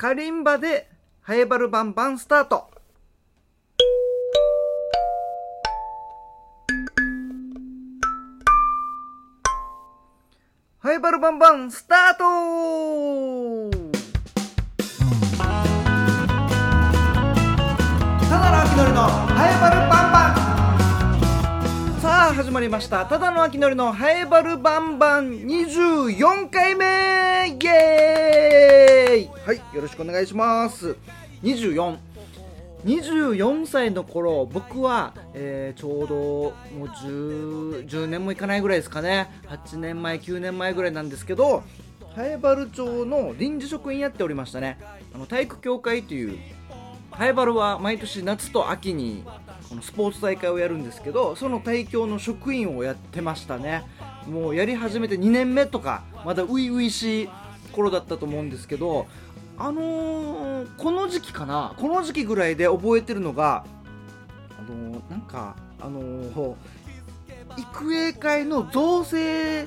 カリンバでハエバルバンバンスタート。ハエバルバンバンスタート。ただの秋のりのハエバルバンバン。さあ始まりました。ただの秋のりのハエバルバンバン。24回目。イエーイはいよろしくお願いします。24 24歳の頃僕は、えーちょうどもう 10, 10年もいかないぐらいですかね。8年前9年前ぐらいなんですけど南原町の臨時職員やっておりましたね。あの体育協会という南原は毎年夏と秋にこのスポーツ大会をやるんですけどその体協の職員をやってましたね。もうやり始めて2年目とかまだ初々しい頃だったと思うんですけどあのーこの時期かなこの時期ぐらいで覚えてるのがあのーなんかあのー育英会の造成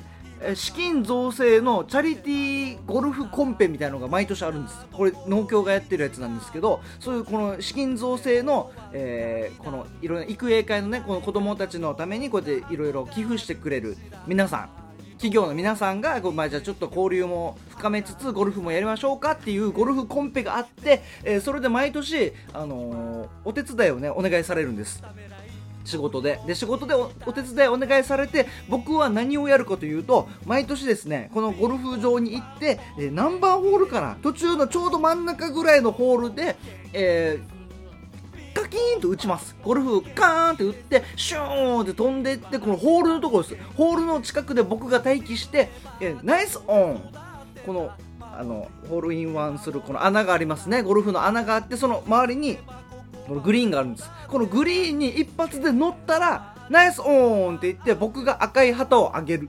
資金造成のチャリティーゴルフコンペみたいなのが毎年あるんです。これ農協がやってるやつなんですけどそういうこの資金造成の、えーこのいろいろ育英会のねこの子供たちのためにこうやっていろいろ寄付してくれる皆さん企業の皆さんが、まあ、じゃあちょっと交流も深めつつゴルフもやりましょうかっていうゴルフコンペがあって、えーそれで毎年、あのーお手伝いをねお願いされるんです。仕事で。で仕事でお手伝いお願いされて僕は何をやるかというと毎年ですねこのゴルフ場に行って、えー何番ホールかな途中のちょうど真ん中ぐらいのホールで、えーカキーンと打ちます。ゴルフカーンって打ってシューンって飛んでいってこのホールのところです。ホールの近くで僕が待機して、えナイスオン。このあのホールインワンするこの穴がありますね。ゴルフの穴があってその周りにこのグリーンがあるんです。このグリーンに一発で乗ったらナイスオンって言って僕が赤い旗をあげる。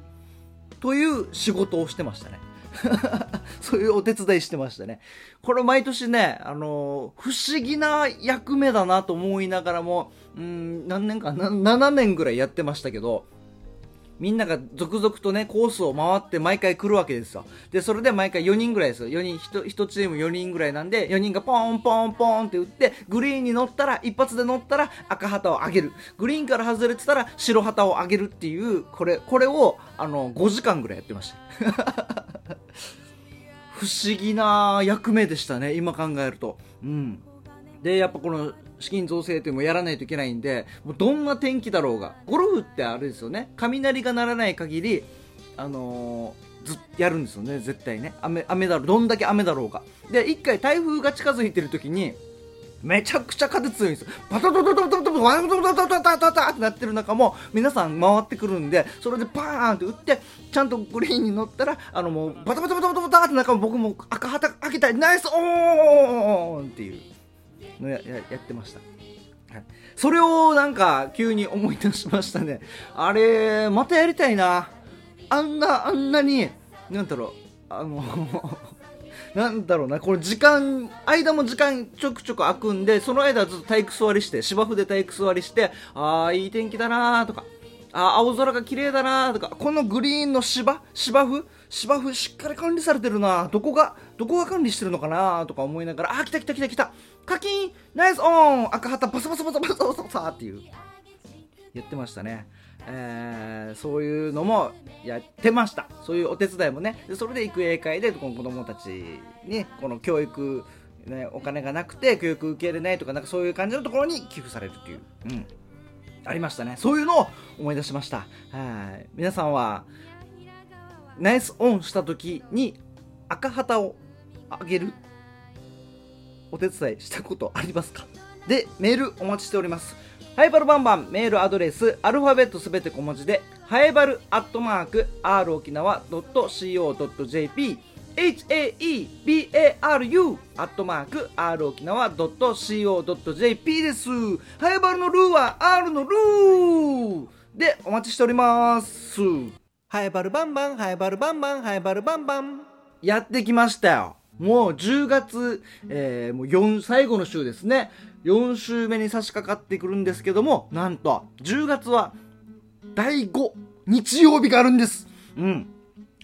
という仕事をしてましたね。そういうお手伝いしてましたね。これ毎年ね、あのー不思議な役目だなと思いながらも、うん、何年か、7年ぐらいやってましたけど、みんなが続々とね、コースを回って毎回来るわけですよ。で、それで毎回4人ぐらいですよ。4人、1, 1チーム4人ぐらいなんで、4人がポンポンポンって打って、グリーンに乗ったら、一発で乗ったら赤旗を上げる。グリーンから外れてたら白旗を上げるっていう、これ、これを、あの、5時間ぐらいやってました。不思議な役目でしたね、今考えると。うん。で、やっぱこの資金造成というのもやらないといけないんで、もうどんな天気だろうが、ゴルフってあれですよね、雷が鳴らない限り、あのーずやるんですよね、絶対ね。雨、雨だろう、どんだけ雨だろうが。で、一回台風が近づいてる時に、めちゃくちゃ風強いんですよ。パタタタタタタタワンタタタタタタタってなってる中も皆さん回ってくるんで、それでパーンって打って、ちゃんとグリーンに乗ったら、あのもうバタバタバタバタバタって中も僕も赤旗開けたい、ナイスオーンっていうのやややってました。はい、それをなんか急に思い出しましたね。あれ、またやりたいな。あんな、あんなに、なんだろう、あの、なんだろうな、これ時間、間も時間ちょくちょく空くんで、その間ずっと体育座りして、芝生で体育座りして、あー、いい天気だなーとか、あー、青空が綺麗だなーとか、このグリーンの芝、芝生？芝生しっかり管理されてるなどこが、どこが管理してるのかなとか思いながら、あー、来た来た来た来た。カキンナイスオン！赤旗バサバサバサバサバサバサっていう、やってましたね。えーそういうのもやってました。そういうお手伝いもね。でそれで育英会でこの子供たちにこの教育、ね、お金がなくて教育受け入れないとかなんかそういう感じのところに寄付されるという、うん、ありましたね。そういうのを思い出しました。はい。皆さんはナイスオンした時に赤旗をあげるお手伝いしたことありますか？でメールお待ちしております。ハイバルバンバンメールアドレスアルファベットすべて小文字でハイバルアットマーク r 沖縄 .co.jp haebaru アットマーク r 沖縄 .co.jp です。ハイバルのルーは R のルー。でお待ちしております。ハイバルバンバンハイバルバンバンハイバルバンバン。やってきましたよ。もう10月、えーもう4最後の週ですね4週目に差し掛かってくるんですけどもなんと10月は第5日曜日があるんですうん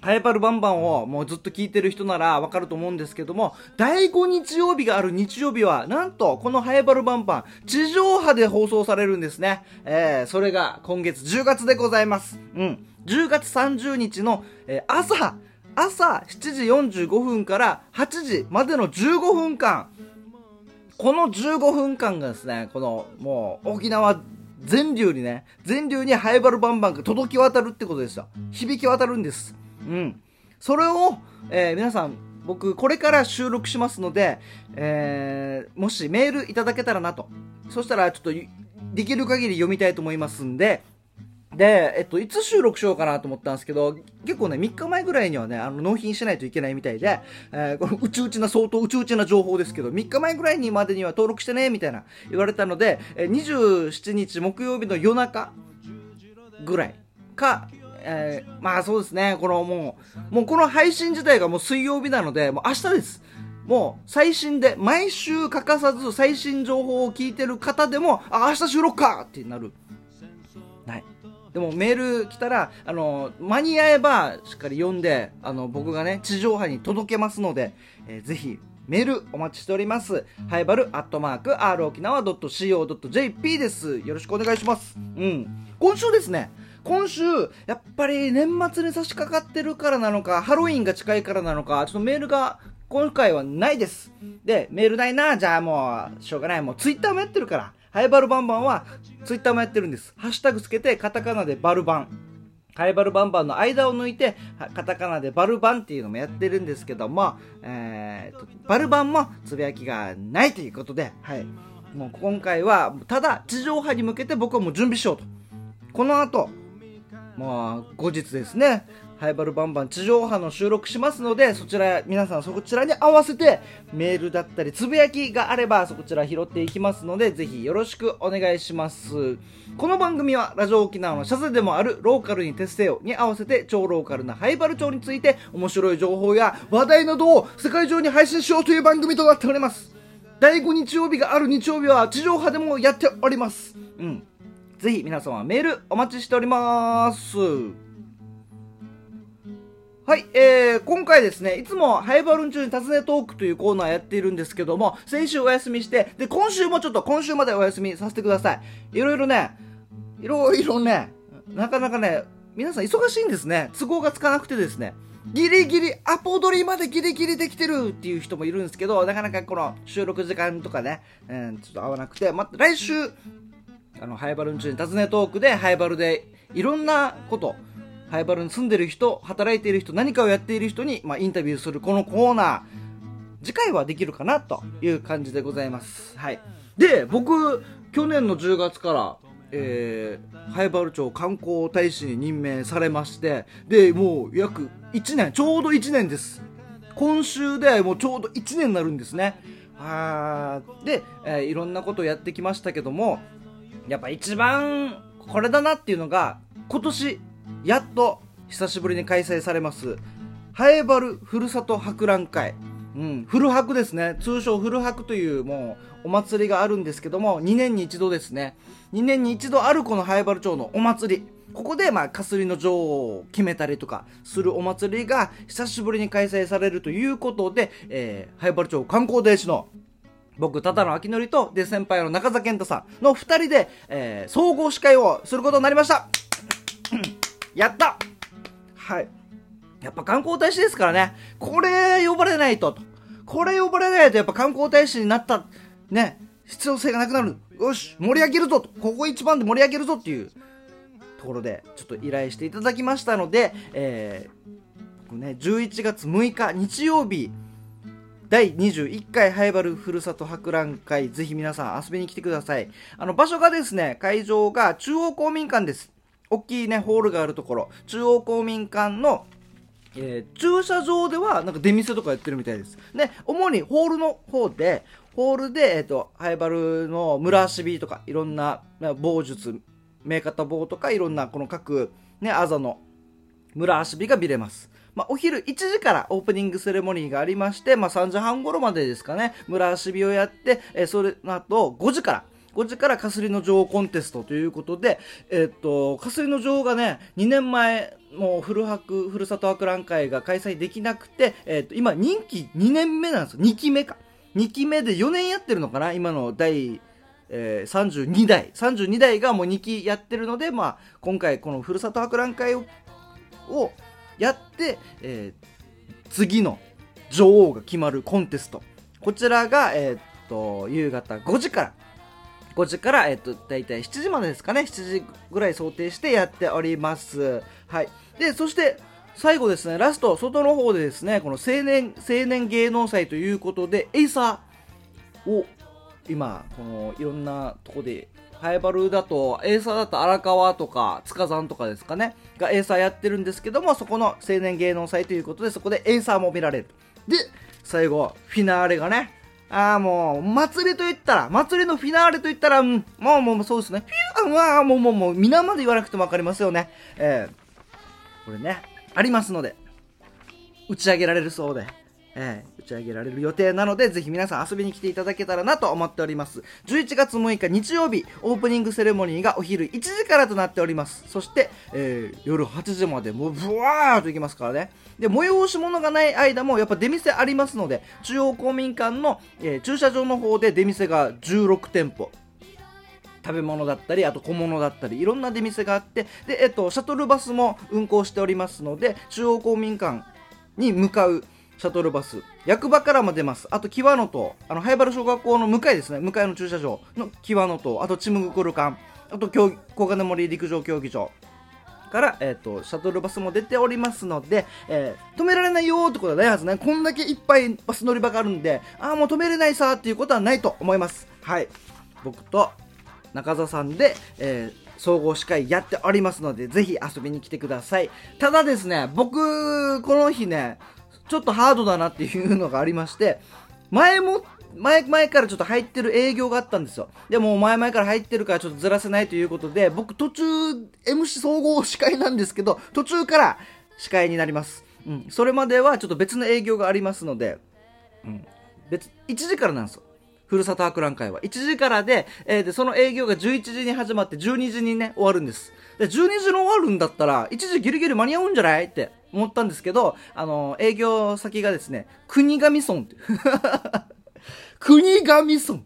ハイバルバンバンをもうずっと聞いてる人ならわかると思うんですけども、第5日曜日がある日曜日は、なんとこのハイバルバンバン、地上波で放送されるんですね。えー、それが今月10月でございます。うん。10月30日の、えー、朝、朝7時45分から8時までの15分間、この15分間がですね、このもう沖縄全流にね、全流にハイバルバンバンが届き渡るってことですよ。響き渡るんです。うん。それを、えー、皆さん、僕、これから収録しますので、えー、もしメールいただけたらなと。そしたら、ちょっと、できる限り読みたいと思いますんで、で、えっと、いつ収録しようかなと思ったんですけど、結構ね、3日前ぐらいにはね、あの、納品しないといけないみたいで、えー、このうちうちな、相当うちうちな情報ですけど、3日前ぐらいにまでには登録してね、みたいな言われたので、えー、27日木曜日の夜中ぐらいか、えー、まあそうですね、このもう、もうこの配信自体がもう水曜日なので、もう明日です。もう最新で毎週欠かさず最新情報を聞いてる方でも、あ、明日収録かってなる。はい。でもメール来たら、あの、間に合えばしっかり読んで、あの、僕がね、地上波に届けますので、えー、ぜひメールお待ちしております。ハイバルアットマーク r 沖縄 .co.jp です。よろしくお願いします。うん。今週ですね、今週、やっぱり年末に差し掛かってるからなのか、ハロウィンが近いからなのか、ちょっとメールが今回はないです。で、メールないな、じゃあもう、しょうがない。もうツイッターもやってるから。ハイバルバンバンはツイッターもやってるんです。ハッシュタグつけて、カタカナでバルバン。カイバルバンバンの間を抜いて、カタカナでバルバンっていうのもやってるんですけども、えーと、バルバンもつぶやきがないということで、はい。もう今回は、ただ地上波に向けて僕はもう準備しようと。この後、まあ、後日ですね、ハイバルバンバン地上波の収録しますので、そちら、皆さんそちらに合わせて、メールだったり、つぶやきがあれば、そちら拾っていきますので、ぜひよろしくお願いします。この番組は、ラジオ沖縄のシャツでもある、ローカルに徹せよに合わせて、超ローカルなハイバル町について、面白い情報や話題などを世界中に配信しようという番組となっております。第5日曜日がある日曜日は、地上波でもやっております。うん。ぜひ皆様メールお待ちしております。はい、えー、今回ですね、いつもハイバルン中に尋ねトークというコーナーやっているんですけども、先週お休みして、で、今週もちょっと今週までお休みさせてください。いろいろね、いろいろね、なかなかね、皆さん忙しいんですね。都合がつかなくてですね。ギリギリ、アポ取りまでギリギリできてるっていう人もいるんですけど、なかなかこの収録時間とかね、うん、ちょっと合わなくて、ま、来週、あの、ハイバルン中に尋ねトークで、ハイバルでいろんなこと、ハイバルに住んでる人、働いている人、何かをやっている人に、まあ、インタビューするこのコーナー、次回はできるかなという感じでございます。はい。で、僕、去年の10月から、えー、ハイバル町観光大使に任命されまして、で、もう約1年、ちょうど1年です。今週でもうちょうど1年になるんですね。あで、えー、いろんなことをやってきましたけども、やっぱ一番これだなっていうのが、今年、やっと久しぶりに開催されます、ハエバルふるさと博覧会。うん、古博ですね。通称古博というもうお祭りがあるんですけども、2年に一度ですね。2年に一度あるこのハエバル町のお祭り。ここで、まあ、かすりの女王を決めたりとかするお祭りが久しぶりに開催されるということで、えー、ハエバル町観光大使の僕、ただの秋のりと、で、先輩の中澤健太さんの二人で、えー、総合司会をすることになりましたやったはい。やっぱ観光大使ですからね、これ呼ばれないと、これ呼ばれないとやっぱ観光大使になった、ね、必要性がなくなる。よし、盛り上げるぞと。ここ一番で盛り上げるぞっていうところで、ちょっと依頼していただきましたので、えー、僕ね、11月6日日曜日、第21回ハイバルふるさと博覧会、ぜひ皆さん遊びに来てください。あの、場所がですね、会場が中央公民館です。大きいね、ホールがあるところ、中央公民館のえー、駐車場ではなんか出店とかやってるみたいです。で、主にホールの方で、ホールで、えっ、ー、と、ハイバルの村足火とか、いろんな棒術、名方棒とか、いろんなこの各、ね、あざの村足火が見れます。まあ、お昼1時からオープニングセレモニーがありまして、まあ、3時半頃までですかね、村足火をやって、えー、それの後5時から、5時からかすりの女王コンテストということで、えっと、かすりの女王がね、2年前、もう古博、ふるさと博覧会が開催できなくて、えっと、今任期2年目なんですよ。2期目か。2期目で4年やってるのかな今の第、えー、32代。32代がもう2期やってるので、まあ、今回このふるさと博覧会ををやって、えー、次の女王が決まるコンテスト。こちらが、えー、っと、夕方5時から5時から、えっと、大体7時までですかね、7時ぐらい想定してやっております。はい。で、そして、最後ですね、ラスト、外の方でですね、この青年、青年芸能祭ということで、エイサーを、今、この、いろんなとこで、ハイバルだと、エイサーだと荒川とか、津嘉山とかですかね、がエイサーやってるんですけども、そこの青年芸能祭ということで、そこでエイサーも見られる。で、最後、フィナーレがね、ああ、もう、祭りと言ったら、祭りのフィナーレと言ったら、うん、もう、もう、そうですね。ピュー、ああ、もう、もう、もう、皆まで言わなくてもわかりますよね。えー、これね、ありますので、打ち上げられるそうで、ええ、打ち上げられる予定なので、ぜひ皆さん遊びに来ていただけたらなと思っております。11月6日日曜日、オープニングセレモニーがお昼1時からとなっております。そして、えー、夜8時までもうブワーっといきますからね。で、催し物がない間もやっぱ出店ありますので、中央公民館の、えー、駐車場の方で出店が16店舗。食べ物だったり、あと小物だったり、いろんな出店があって、で、えっと、シャトルバスも運行しておりますので、中央公民館に向かうシャトルバス、役場からも出ます。あと、キワノと、あの、ハイバル小学校の向かいですね、向かいの駐車場のキワノと、あと、チムグクル館、あと、小金森陸上競技場、から、えっ、ー、と、シャトルバスも出ておりますので、えー、止められないよってことはないはずね。こんだけいっぱいバス乗り場があるんで、ああ、もう止めれないさっていうことはないと思います。はい。僕と中澤さんで、えー、総合司会やっておりますので、ぜひ遊びに来てください。ただですね、僕、この日ね、ちょっとハードだなっていうのがありまして、前も前、前からちょっと入ってる営業があったんですよ。でも前々から入ってるからちょっとずらせないということで、僕途中 MC 総合司会なんですけど、途中から司会になります。うん。それまではちょっと別の営業がありますので、うん。別、1時からなんですよ。ふるさと博覧会は。1時からで、えー、で、その営業が11時に始まって12時にね、終わるんです。で、12時に終わるんだったら、1時ギリギリ間に合うんじゃないって思ったんですけど、あの、営業先がですね、国頭村って。国頭村。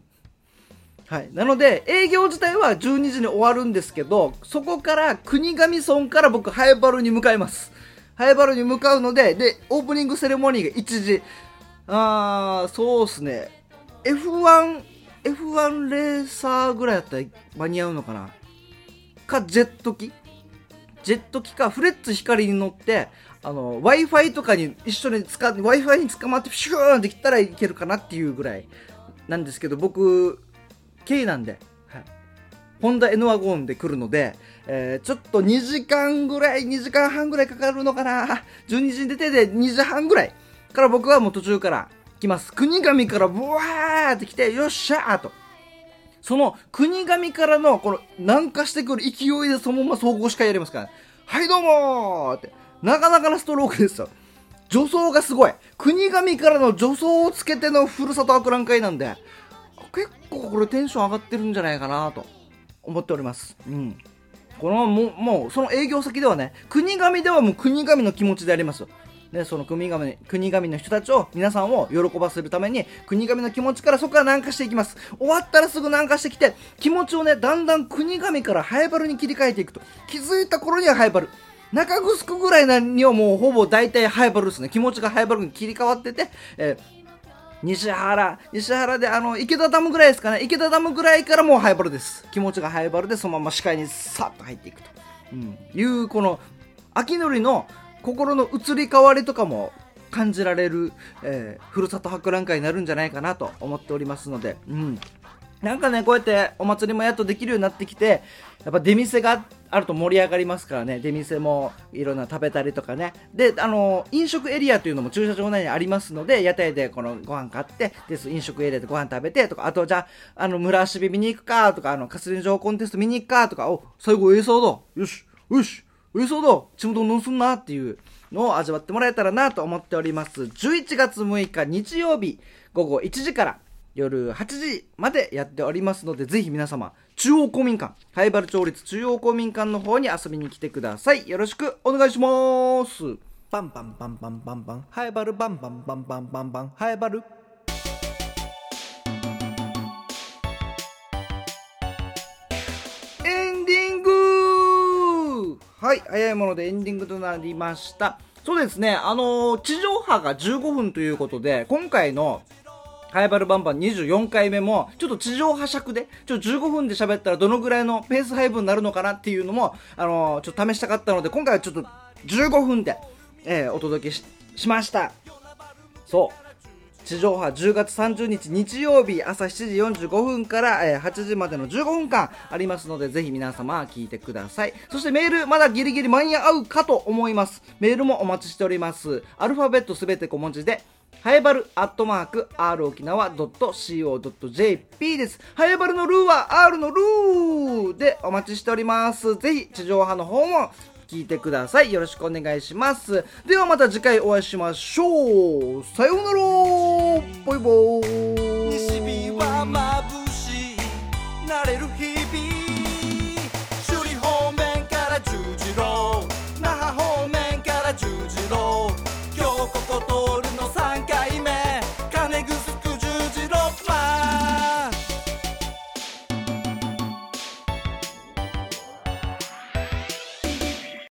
はい。なので、営業自体は12時に終わるんですけど、そこから国頭村から僕、ハエバルに向かいます。ハエバルに向かうので、で、オープニングセレモニーが1時。あー、そうっすね。F1、F1 レーサーぐらいだったら間に合うのかなか、ジェット機ジェット機か、フレッツ光に乗って、あの、Wi-Fi とかに一緒に使って、Wi-Fi に捕まってシューンってきたらいけるかなっていうぐらいなんですけど、僕、K なんで、はい。ホンダ N ワゴンで来るので、えー、ちょっと2時間ぐらい、2時間半ぐらいかかるのかな ?12 時に出てで2時半ぐらいから僕はもう途中から来ます。国神からブワーって来て、よっしゃーと。その国神からのこの南下してくる勢いでそのまま総合司会やりますから、はいどうもーって。なかなかなストロークですよ。助走がすごい。国神からの助走をつけてのふるさと博覧会なんで、結構これテンション上がってるんじゃないかなと思っております。うん。このももう、その営業先ではね、国神ではもう国神の気持ちでありますよ。で、その国神、国神の人たちを、皆さんを喜ばせるために、国神の気持ちからそこから南下していきます。終わったらすぐ南下してきて、気持ちをね、だんだん国神からハエバルに切り替えていくと。気づいた頃にはハエバル。中城ぐらいにはもうほぼ大体ハイバルですね。気持ちがハイバルに切り替わってて、えー、西原、西原であの、池田ダムぐらいですかね。池田ダムぐらいからもうハイバルです。気持ちがハイバルでそのまま視界にさっと入っていくと。うん。いう、この、秋のりの心の移り変わりとかも感じられる、えー、ふるさと博覧会になるんじゃないかなと思っておりますので、うん。なんかね、こうやってお祭りもやっとできるようになってきて、やっぱ出店があってあると盛り上がりますからね、出店もいろんな食べたりとかね。で、あの、飲食エリアというのも駐車場内にありますので、屋台でこのご飯買って、で、飲食エリアでご飯食べてとか、あとじゃあ、あの、村足火見に行くかとか、あの、かすり城コンテスト見に行くかとか、お、最後映像だよしよし映像だちむどんどんすんなっていうのを味わってもらえたらなと思っております。11月6日日曜日午後1時から、夜8時までやっておりますので、ぜひ皆様、中央公民館、灰原町立中央公民館の方に遊びに来てください。よろしくお願いします。バンバンバンバンバンバンハエバルバンバンバンバンバンバンハエバルエンディングはい、早いものでエンディングとなりました。そうですね、あのー地上波が15分ということで、今回のハイバルバンバン24回目も、ちょっと地上波尺で、ちょっと15分で喋ったらどのぐらいのペース配分になるのかなっていうのも、あのーちょっと試したかったので、今回はちょっと15分で、えーお届けししました。そう。地上波10月30日日曜日朝7時45分から、えー8時までの15分間ありますのでぜひ皆様聞いてくださいそしてメールまだギリギリ間に合うかと思いますメールもお待ちしておりますアルファベットすべて小文字ではやばるアットマーク r 沖縄 .co.jp です。はやばるのルーは R のルーでお待ちしております。ぜひ地上波の方も聞いてください。よろしくお願いします。ではまた次回お会いしましょう。さようならバイバー西日は眩しい。なれる